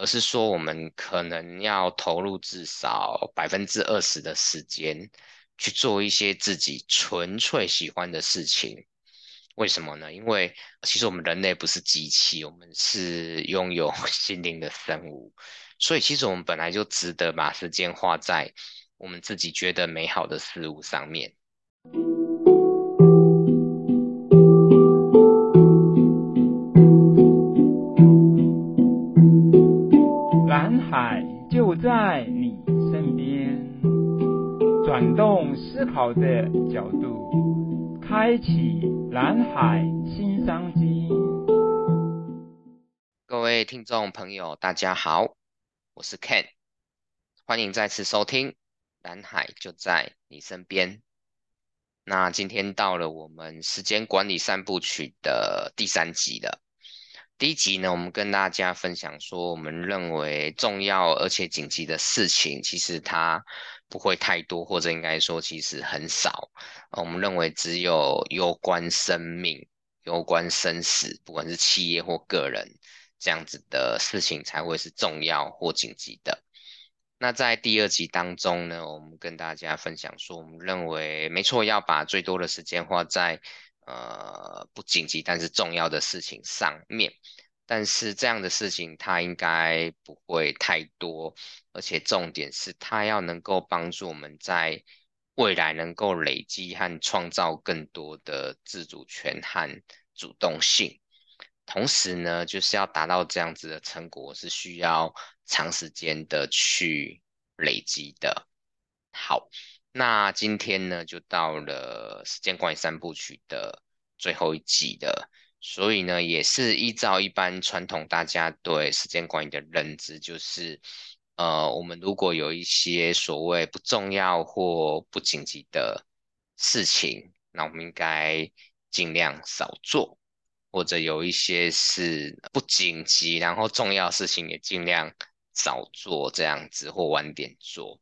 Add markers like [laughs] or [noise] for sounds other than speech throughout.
而是说我们可能要投入至少百分之二十的时间去做一些自己纯粹喜欢的事情。为什么呢？因为其实我们人类不是机器，我们是拥有 [laughs] 心灵的生物，所以其实我们本来就值得把时间花在我们自己觉得美好的事物上面。在你身边，转动思考的角度，开启。蓝海新商机。各位听众朋友，大家好，我是 Ken，欢迎再次收听《蓝海就在你身边》。那今天到了我们时间管理三部曲的第三集了。第一集呢，我们跟大家分享说，我们认为重要而且紧急的事情，其实它不会太多，或者应该说其实很少。我们认为只有攸关生命、攸关生死，不管是企业或个人这样子的事情，才会是重要或紧急的。那在第二集当中呢，我们跟大家分享说，我们认为没错，要把最多的时间花在。呃，不紧急但是重要的事情上面，但是这样的事情它应该不会太多，而且重点是它要能够帮助我们在未来能够累积和创造更多的自主权和主动性，同时呢，就是要达到这样子的成果是需要长时间的去累积的。好。那今天呢，就到了时间管理三部曲的最后一集了，所以呢，也是依照一般传统大家对时间管理的认知，就是，呃，我们如果有一些所谓不重要或不紧急的事情，那我们应该尽量少做，或者有一些是不紧急，然后重要事情也尽量少做，这样子或晚点做。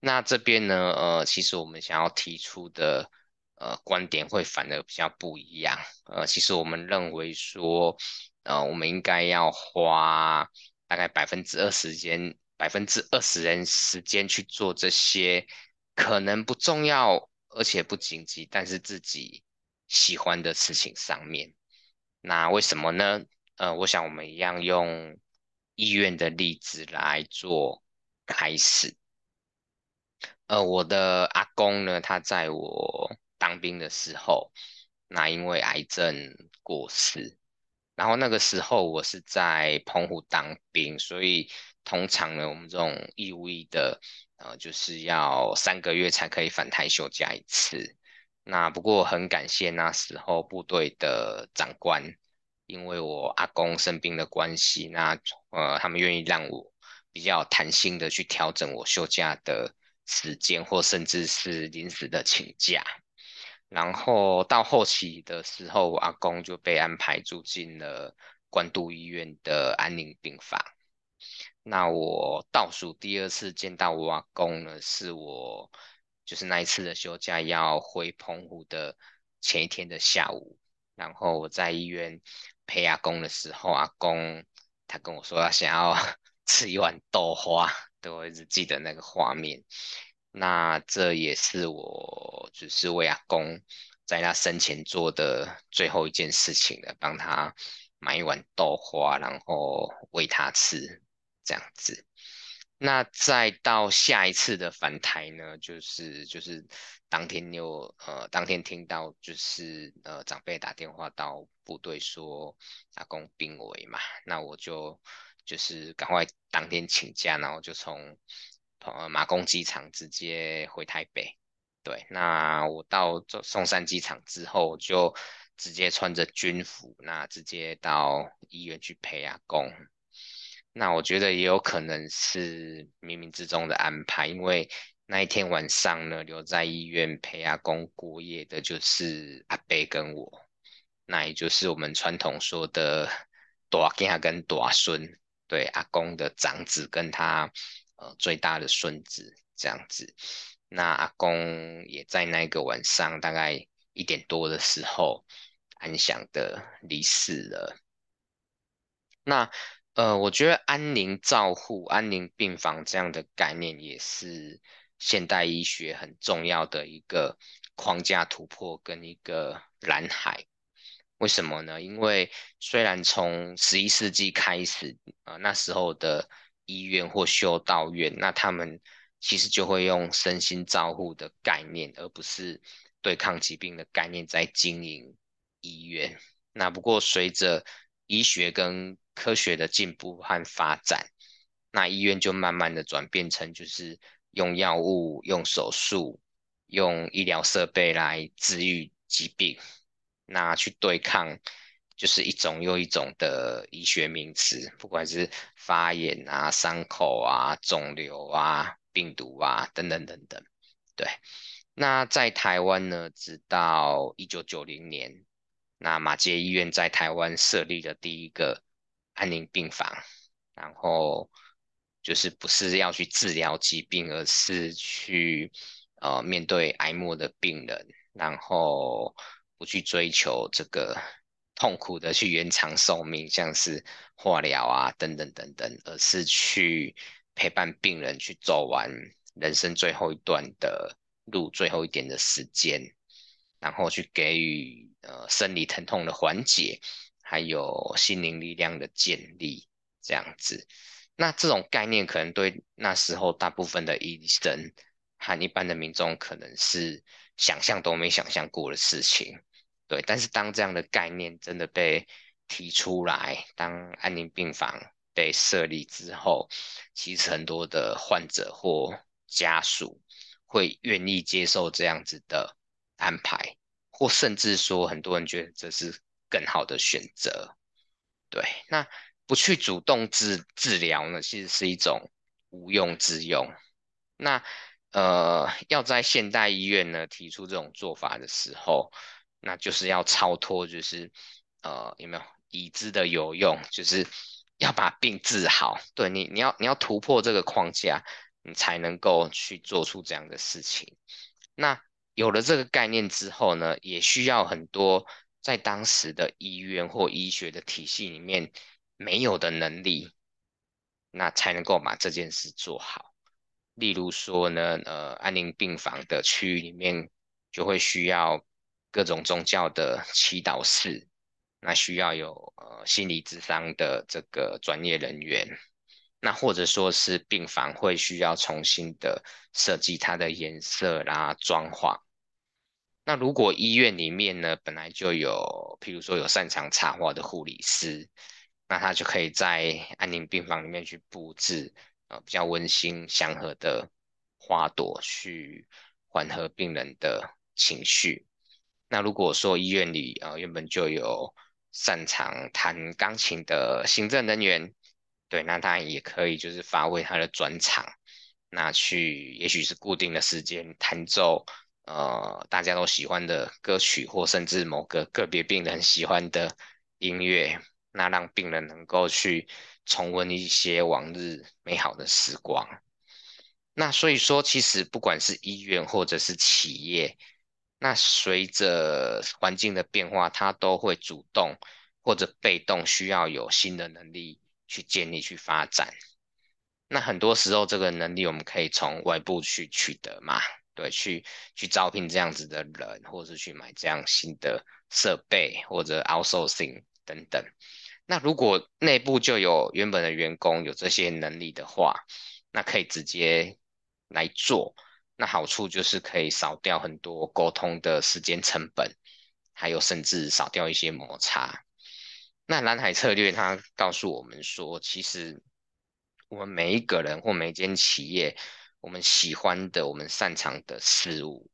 那这边呢，呃，其实我们想要提出的，呃，观点会反而比较不一样。呃，其实我们认为说，呃，我们应该要花大概百分之二十间，百分之二十人时间去做这些可能不重要而且不紧急，但是自己喜欢的事情上面。那为什么呢？呃，我想我们一样用医院的例子来做开始。呃，我的阿公呢，他在我当兵的时候，那因为癌症过世，然后那个时候我是在澎湖当兵，所以通常呢，我们这种义务役的，呃，就是要三个月才可以返台休假一次。那不过很感谢那时候部队的长官，因为我阿公生病的关系，那呃，他们愿意让我比较弹性的去调整我休假的。时间或甚至是临时的请假，然后到后期的时候，我阿公就被安排住进了关渡医院的安宁病房。那我倒数第二次见到我阿公呢，是我就是那一次的休假要回澎湖的前一天的下午，然后我在医院陪阿公的时候，阿公他跟我说他想要 [laughs] 吃一碗豆花。对，我一直记得那个画面，那这也是我只是为阿公在他生前做的最后一件事情了，帮他买一碗豆花，然后喂他吃，这样子。那再到下一次的返台呢，就是就是当天又呃当天听到就是呃长辈打电话到部队说阿公病危嘛，那我就。就是赶快当天请假，然后就从呃马公机场直接回台北。对，那我到松山机场之后，就直接穿着军服，那直接到医院去陪阿公。那我觉得也有可能是冥冥之中的安排，因为那一天晚上呢，留在医院陪阿公过夜的就是阿伯跟我，那也就是我们传统说的大囝跟大孙。对，阿公的长子跟他呃最大的孙子这样子，那阿公也在那个晚上大概一点多的时候安详的离世了。那呃，我觉得安宁照护、安宁病房这样的概念也是现代医学很重要的一个框架突破跟一个蓝海。为什么呢？因为虽然从十一世纪开始，呃，那时候的医院或修道院，那他们其实就会用身心照护的概念，而不是对抗疾病的概念在经营医院。那不过随着医学跟科学的进步和发展，那医院就慢慢的转变成就是用药物、用手术、用医疗设备来治愈疾病。那去对抗，就是一种又一种的医学名词，不管是发炎啊、伤口啊、肿瘤啊、病毒啊等等等等。对，那在台湾呢，直到一九九零年，那马偕医院在台湾设立了第一个安宁病房，然后就是不是要去治疗疾病，而是去呃面对癌末的病人，然后。不去追求这个痛苦的去延长寿命，像是化疗啊等等等等，而是去陪伴病人去走完人生最后一段的路，最后一点的时间，然后去给予呃生理疼痛的缓解，还有心灵力量的建立，这样子。那这种概念可能对那时候大部分的医生和一般的民众可能是想象都没想象过的事情。对，但是当这样的概念真的被提出来，当安宁病房被设立之后，其实很多的患者或家属会愿意接受这样子的安排，或甚至说很多人觉得这是更好的选择。对，那不去主动治治疗呢，其实是一种无用之用。那呃，要在现代医院呢提出这种做法的时候，那就是要超脱，就是呃有没有已知的有用，就是要把病治好。对你，你要你要突破这个框架，你才能够去做出这样的事情。那有了这个概念之后呢，也需要很多在当时的医院或医学的体系里面没有的能力，那才能够把这件事做好。例如说呢，呃，安宁病房的区域里面就会需要。各种宗教的祈祷室，那需要有呃心理智商的这个专业人员，那或者说是病房会需要重新的设计它的颜色啦、装潢。那如果医院里面呢，本来就有，譬如说有擅长插花的护理师，那他就可以在安宁病房里面去布置呃比较温馨祥和的花朵，去缓和病人的情绪。那如果说医院里啊、原本就有擅长弹钢琴的行政人员，对，那他也可以就是发挥他的专长，那去也许是固定的时间弹奏呃大家都喜欢的歌曲，或甚至某个个别病人喜欢的音乐，那让病人能够去重温一些往日美好的时光。那所以说，其实不管是医院或者是企业。那随着环境的变化，它都会主动或者被动需要有新的能力去建立、去发展。那很多时候，这个能力我们可以从外部去取得嘛，对，去去招聘这样子的人，或者是去买这样新的设备或者 outsourcing 等等。那如果内部就有原本的员工有这些能力的话，那可以直接来做。那好处就是可以少掉很多沟通的时间成本，还有甚至少掉一些摩擦。那蓝海策略它告诉我们说，其实我们每一个人或每一间企业，我们喜欢的、我们擅长的事物，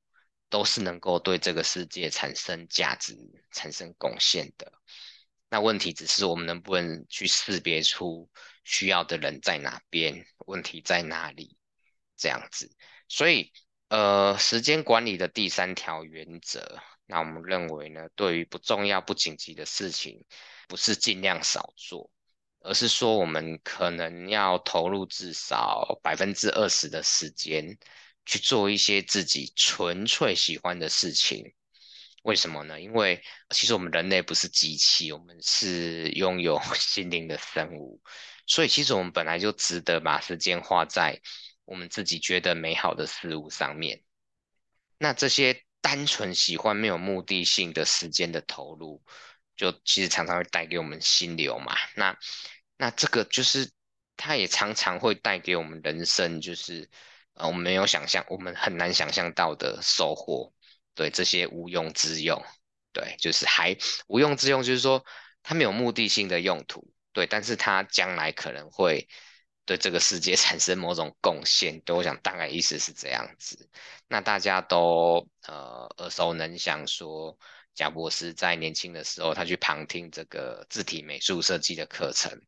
都是能够对这个世界产生价值、产生贡献的。那问题只是我们能不能去识别出需要的人在哪边，问题在哪里，这样子。所以，呃，时间管理的第三条原则，那我们认为呢，对于不重要、不紧急的事情，不是尽量少做，而是说我们可能要投入至少百分之二十的时间去做一些自己纯粹喜欢的事情。为什么呢？因为其实我们人类不是机器，我们是拥有 [laughs] 心灵的生物，所以其实我们本来就值得把时间花在我们自己觉得美好的事物上面。那这些单纯喜欢没有目的性的时间的投入，就其实常常会带给我们心流嘛。那那这个就是它也常常会带给我们人生，就是呃我们没有想象，我们很难想象到的收获。对，这些无用之用，对，就是还无用之用，就是说它没有目的性的用途。对，但是它将来可能会对这个世界 [laughs] 产生某种贡献。对，我想大概意思是这样子。那大家都呃耳熟能详，说贾伯斯在年轻的时候，他去旁听这个字体美术设计的课程。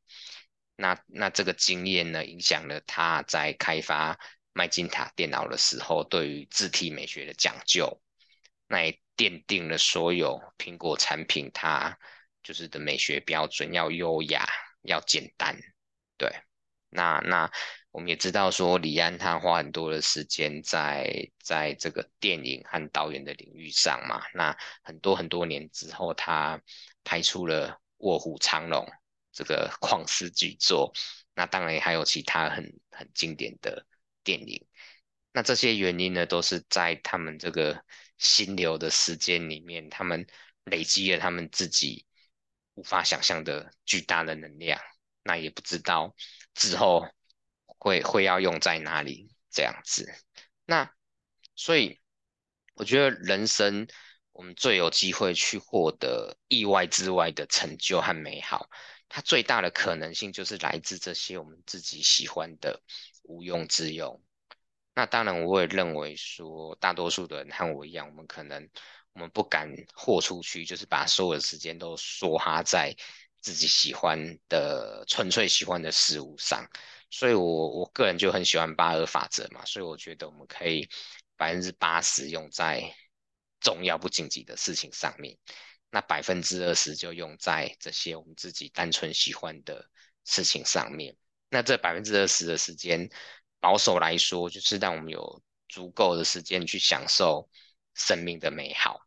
那那这个经验呢，影响了他在开发麦金塔电脑的时候，对于字体美学的讲究。那也奠定了所有苹果产品它就是的美学标准，要优雅，要简单，对。那那我们也知道说，李安他花很多的时间在在这个电影和导演的领域上嘛。那很多很多年之后，他拍出了《卧虎藏龙》这个 [laughs] 旷世巨作。那当然也还有其他很很经典的电影。那这些原因呢，都是在他们这个心流的时间里面，他们累积了他们自己。无法想象的巨大的能量，那也不知道之后会会要用在哪里这样子。那所以我觉得人生我们最有机会去获得意外之外的成就和美好，它最大的可能性就是来自这些我们自己喜欢的无用之用。那当然，我也认为说，大多数的人和我一样，我们可能。我们不敢豁出去，就是把所有的时间都梭哈在自己喜欢的、纯粹喜欢的事物上。所以我，我个人就很喜欢八二法则嘛。所以，我觉得我们可以百分之八十用在重要不紧急的事情上面，那百分之二十就用在这些我们自己单纯喜欢的事情上面。那这百分之二十的时间，保守来说，就是让我们有足够的时间去享受生命的美好。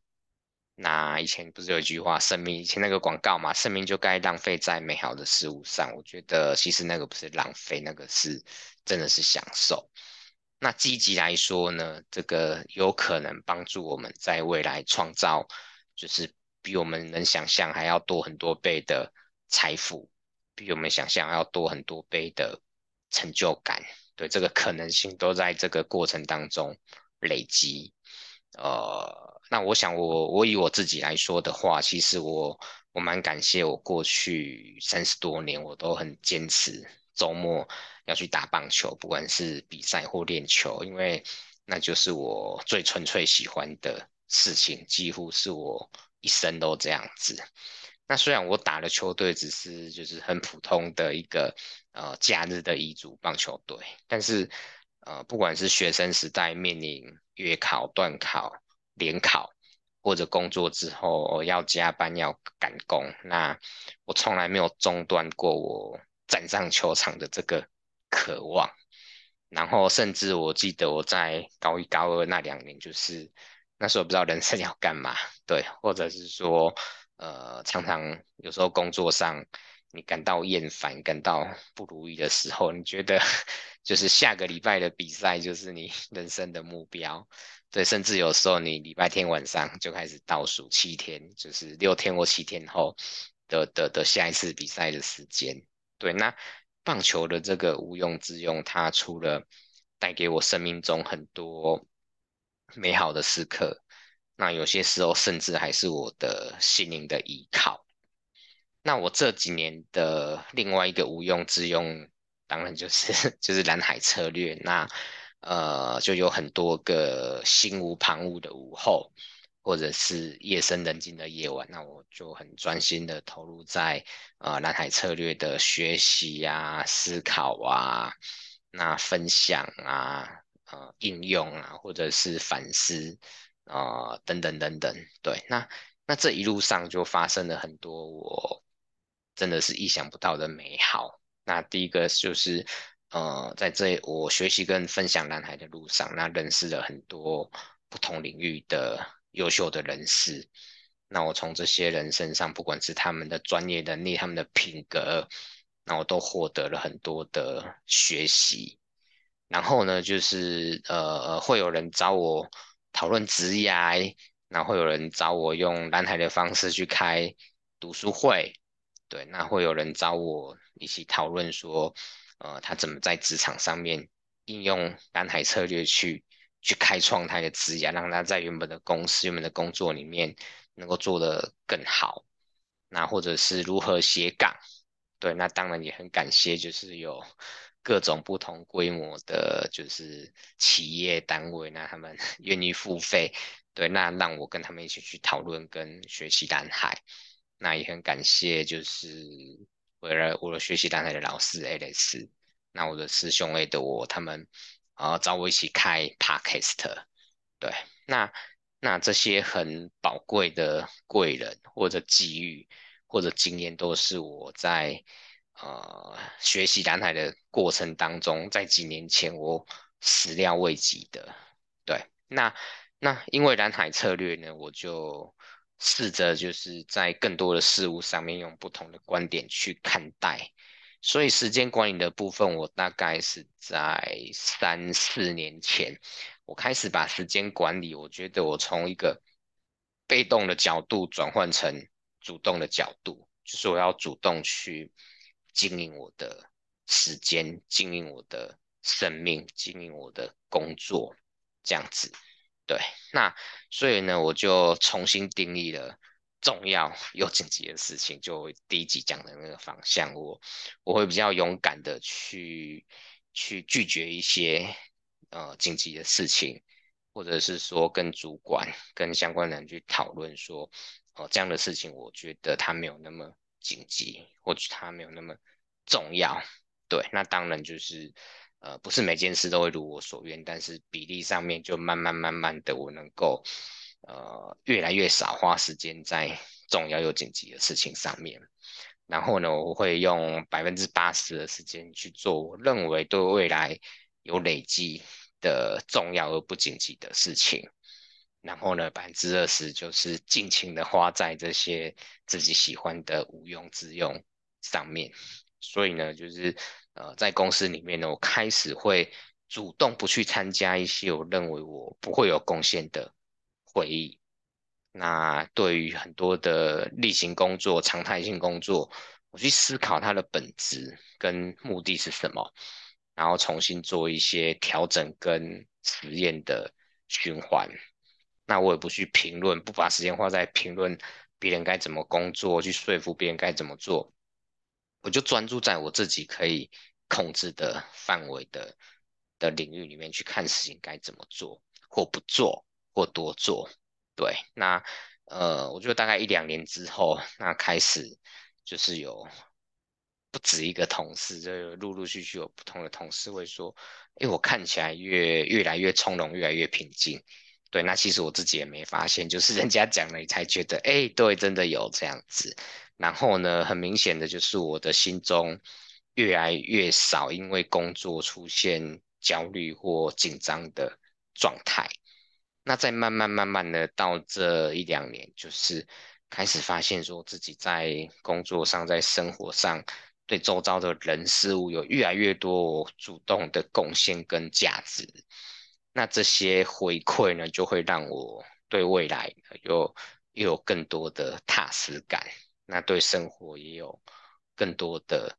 那以前不是有一句话，生命以前那个广告嘛，生命就该浪费在美好的事物上。我觉得其实那个不是浪费，那个是真的是享受。那积极来说呢，这个有可能帮助我们在未来创造，就是比我们能想象还要多很多倍的财富，比我们想象要多很多倍的成就感。对，这个可能性都在这个过程当中累积，呃。那我想我，我以我自己来说的话，其实我我蛮感谢我过去三十多年，我都很坚持周末要去打棒球，不管是比赛或练球，因为那就是我最纯粹喜欢的事情，几乎是我一生都这样子。那虽然我打的球队只是就是很普通的一个呃假日的乙组棒球队，但是呃不管是学生时代面临月考、段考。联考或者工作之后要加班要赶工，那我从来没有中断过我站上球场的这个渴望。然后甚至我记得我在高一高二那两年，就是那时候不知道人生要干嘛，对，或者是说呃常常有时候工作上你感到厌烦、感到不如意的时候，你觉得 [laughs] 就是下个礼拜的比赛就是你 [laughs] 人生的目标。对，甚至有时候你礼拜天晚上就开始倒数七天，就是六天或七天后的的的下一次比赛的时间。对，那棒球的这个无用之用，它除了带给我生命中很多美好的时刻，那有些时候甚至还是我的心灵的依靠。那我这几年的另外一个无用之用，当然就是 [laughs] 就是蓝海策略。那呃，就有很多个心无旁骛的午后，或者是夜深人静的夜晚，那我就很专心的投入在呃蓝海策略的学习呀、啊、思考啊、那分享啊、呃应用啊，或者是反思啊、等等等等。对，那那这一路上就发生了很多我真的是意想不到的美好。那第一个就是。呃，在这我学习跟分享蓝海的路上，那认识了很多不同领域的优秀的人士。那我从这些人身上，不管是他们的专业能力、他们的品格，那我都获得了很多的学习。然后呢，就是呃，会有人找我讨论职涯，然后会有人找我用蓝海的方式去开读书会，对，那会有人找我一起讨论说，呃，他怎么在职场上面应用蓝海策略去去开创他的职业，让他在原本的公司、原本的工作里面能够做得更好，那或者是如何斜杠，对，那当然也很感谢，就是有。[laughs] 各种不同规模的，就是企业单位，那他们 [laughs] 愿意付费，对，那让我跟他们一起去讨论跟学习蓝海，那也很感谢，就是为了我的学习蓝海的老师 Alex，那我的师兄 A 的我，他们啊找我一起开 Podcast，对，那那这些很宝贵的贵人或者机遇或者经验，都是我在。呃，学习蓝海的过程当中，在几年前我始料未及的，对，那那因为蓝海策略呢，我就试着就是在更多的事物上面用不同的观点去看待，所以时间管理的部分，我大概是在三四年前，我开始把时间管理，我觉得我从一个被动的角度转换成主动的角度，就是我要主动去。经营我的时间，经营我的生命，经营我的工作，这样子，对。那所以呢，我就重新定义了重要 [laughs] 又紧急的事情，就第一集讲的那个方向，我我会比较勇敢的去去拒绝一些呃紧急的事情，或者是说跟主管、跟相关人去讨论说，哦、呃，这样的事情，我觉得它没有那么。紧急，或者它没有那么重要，对，那当然就是，呃，不是每件事都会如我所愿，但是比例上面就慢慢慢慢的，我能够，呃，越来越少花时间在重要又紧急的事情上面，然后呢，我会用百分之八十的时间去做我认为对未来有累积的重要而不紧急的事情。然后呢，百分之二十就是尽情的花在这些自己喜欢的无用之用上面。所以呢，就是呃，在公司里面呢，我开始会主动不去参加一些我认为我不会有贡献的会议。那对于很多的例行工作、常态性工作，我去思考它的本质跟目的是什么，然后重新做一些调整跟实验的循环。那我也不去评论，不把时间花在评论别人该怎么工作，去说服别人该怎么做，我就专注在我自己可以控制的范围的的领域里面去看事情该怎么做，或不做，或多做。对，那呃，我觉得大概一两年之后，那开始就是有不止一个同事，就陆陆续续有不同的同事会说，哎，我看起来越越来越从容，越来越平静。对，那其实我自己也没发现，就是人家讲了，你才觉得，哎，对，真的有这样子。然后呢，很明显的就是我的心中越来越少因为工作出现焦虑或紧张的状态。那再慢慢慢慢的到这一两年，就是开始发现说自己在工作上、在生活上，对周遭的人事物有越来越多主动的贡献跟价值。那这些回馈呢，就会让我对未来有又有更多的踏实感，那对生活也有更多的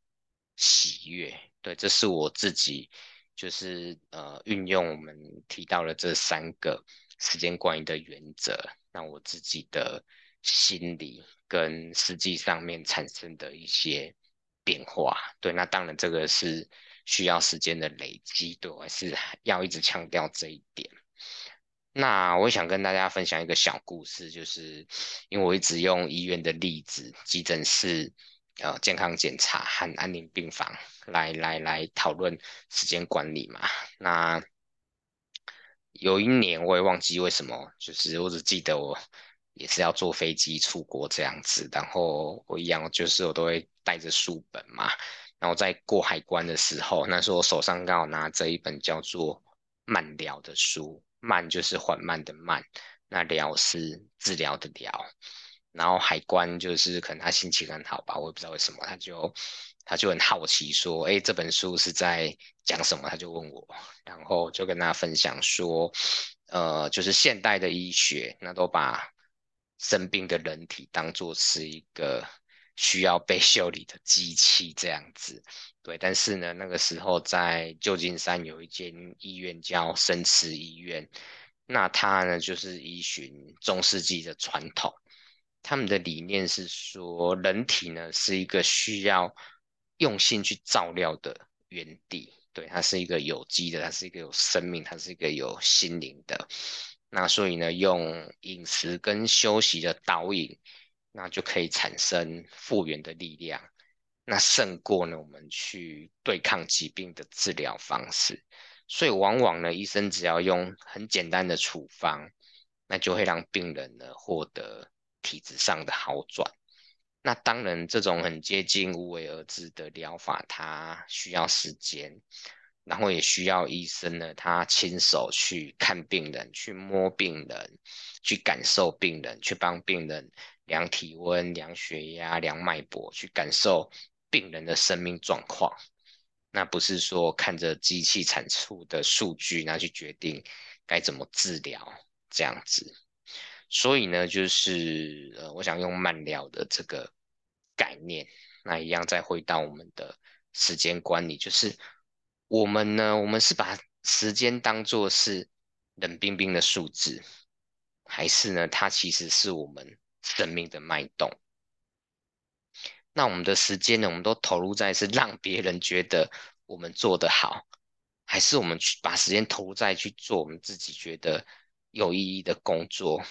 喜悦。对，这是我自己就是呃运用我们提到的这三个时间管理的原则，让我自己的心理跟实际上面产生的一些变化。对，那当然这个是。需要时间的累积，对，我还是要一直强调这一点。那我想跟大家分享一个小故事，就是因为我一直用医院的例子，急诊室、呃健康检查和安宁病房来来来讨论时间管理嘛。那有一年我也忘记为什么，就是我只记得我也是要坐飞机出国这样子，然后我一样就是我都会带着书本嘛。然后在过海关的时候，那时候我手上刚好拿着一本叫做《慢疗》的书，慢就是缓慢的慢，那疗是治疗的疗。然后海关就是可能他心情很好吧，我也不知道为什么，他就他就很好奇说：“哎，这本书是在讲什么？”他就问我，然后就跟他分享说：“呃，就是现代的医学，那都把生病的人体当作是一个需要被 [laughs] 修理的机器这样子。”对，但是呢，那个时候在旧金山有一间医院叫生慈医院，那它呢就是依循中世纪的传统，他们的理念是说，人体呢是一个需要用心去照料的园地，对，它是一个有机的，它是一个有生命，它是一个有心灵的，那所以呢，用饮食跟休息的导引，那就可以产生复原的力量。那胜过呢，我们去对抗疾病的治疗方式，所以往往呢，医生只要用很简单的处方，那就会让病人呢获得体质上的好转。那当然，这种很接近无为而治的疗法，它需要时间，然后也需要医生呢，他亲手去看病人，去摸病人，去感受病人，去帮病人量体温、量血压、量脉搏，去感受。病人的生命状况，那不是说看着机器产出的数据，那去决定该怎么治疗这样子。所以呢，就是呃，我想用慢聊的这个概念，那一样再回到我们的时间管理，就是我们呢，我们是把时间当作是冷冰冰的数字，还是呢，它其实是我们生命的脉动？那我们的时间呢？我们都投入在是让别人觉得我们做得好，还是我们去把时间投入在去做我们自己觉得有意义的工作、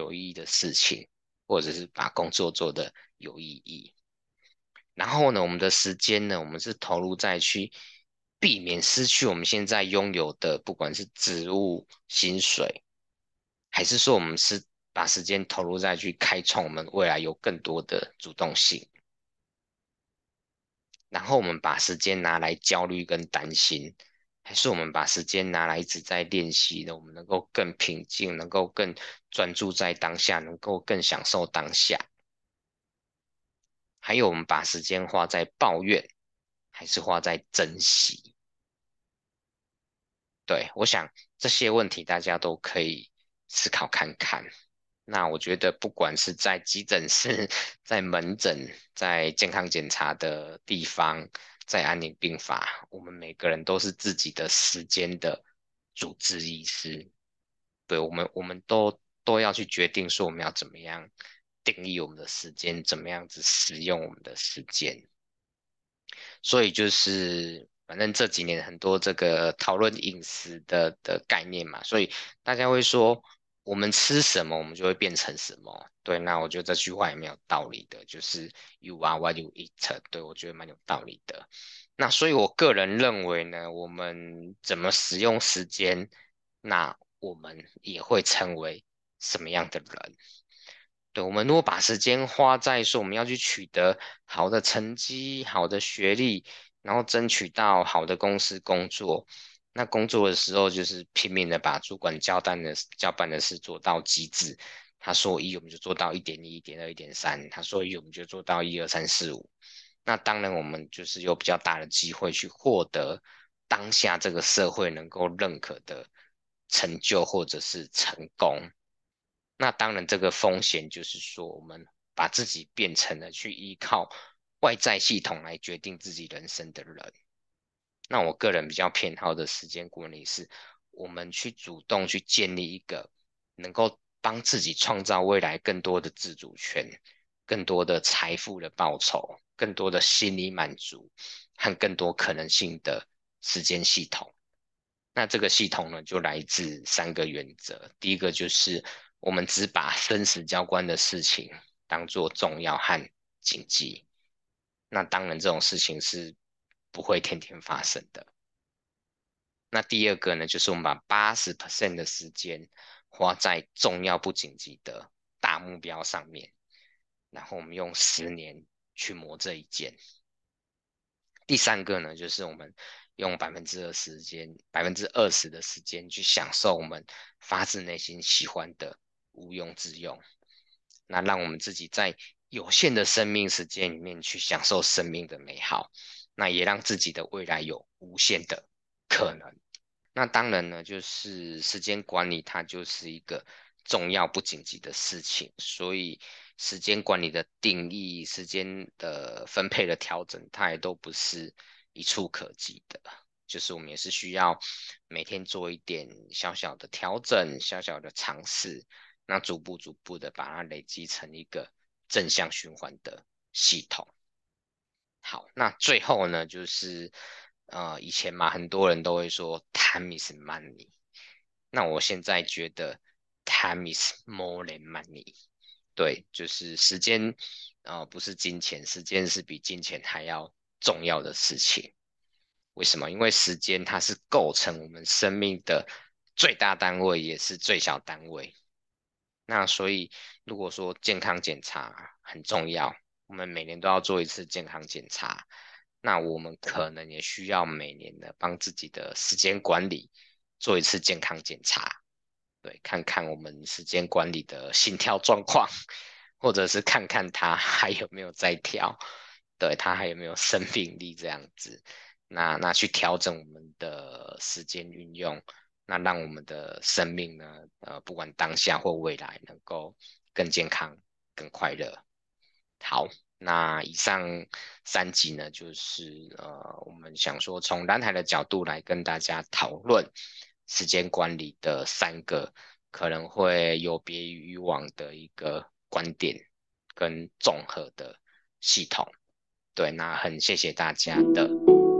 有意义的事情，或者是把工作做得有意义？然后呢，我们的时间呢？我们是投入在去避免失去我们现在拥有的，不管是职务、薪水，还是说我们是把时间投入在去开创我们未来有更多的主动性？然后我们把时间拿来焦虑跟担心，还是我们把时间拿来一直在练习的，我们能够更平静，能够更专注在当下，能够更享受当下。还有我们把时间花在抱怨，还是花在珍惜？对，我想这些问题大家都可以思考看看。那我觉得，不管是在急诊室、[laughs] 在门诊、在健康检查的地方、在安宁病房，我们每个人都是自己的时间的主治医师。对，我们，我们都都要去决定说，我们要怎么样定义我们的时间，怎么样子使用我们的时间。所以就是，反正这几年很多这个讨论饮食的的概念嘛，所以大家会说。我们吃什么，我们就会变成什么。对，那我觉得这句话也没有道理的，就是 you are what you eat。对，我觉得蛮有道理的。那所以，我个人认为呢，我们怎么使用时间，那我们也会成为什么样的人。对，我们如果把时间花在说我们要去取得好的成绩、好的学历，然后争取到好的公司工作。那工作的时候就是拼命的把主管交代的交办的事做到极致。他说一，我们就做到一点一、一点二、一点三；他说一，我们就做到一二三四五。那当然，我们就是有比较大的机会去获得当下这个社会能够认可的成就或者是成功。那当然，这个风险就是说，我们把自己变成了去依靠外在系统来决定自己人生的人。那我个人比较偏好的时间管理是，我们去主动去建立一个能够帮自己创造未来更多的自主权、更多的财富的报酬、更多的心理满足和更多可能性的时间系统。那这个系统呢，就来自三个原则。第一个就是我们只把生死交关的事情当做重要和紧急。那当然这种事情是。不会天天发生的。那第二个呢，就是我们把八十 percent 的时间花在重要不紧急的大目标上面，然后我们用十年去磨这一件。第三个呢，就是我们用百分之二十时间，百分之二十的时间去享受我们发自内心喜欢的无庸之用。那让我们自己在有限的生命时间里面去享受生命的美好，那也让自己的未来有无限的可能。那当然呢，就是时间管理，它就是一个重要不紧急的事情，所以时间管理的定义、时间的分配的调整，它也都不是一蹴可及的。就是我们也是需要每天做一点小小的调整、小小的尝试，那逐步逐步的把它累积成一个正向循环的系统。好，那最后呢，就是。呃，以前嘛，很多人都会说 time is money。那我现在觉得 time is more than money。对，就是时间，呃，不是金钱，时间是比金钱还要重要的事情。为什么？因为时间它是构成我们生命的最大单位，也是最小单位。那所以，如果说健康检查很重要，我们每年都要做一次健康检查。那我们可能也需要每年的帮自己的时间管理做一次健康检查，对，看看我们时间管理的心跳状况，或者是看看它 [laughs] 还有没有在跳，对，它还有没有生命力这样子，那那去调整我们的时间运用，那让我们的生命呢，呃，不管当下或未来，能够更健康、更快乐。好。那以上三集呢，就是呃，我们想说从蓝海的角度来跟大家讨论时间管理的三个可能会有别于以往的一个观点跟综合的系统。对，那很谢谢大家的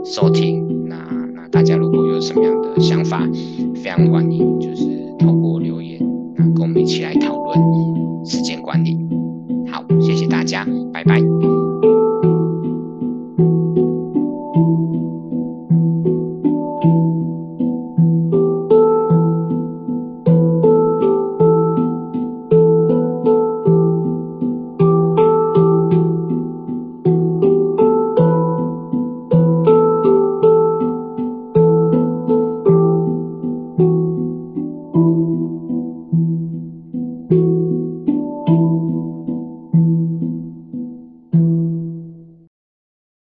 收听。那那大家如果有什么样的想法，非常欢迎，就是透过留言，那跟我们一起来讨论时间管理。大家拜拜。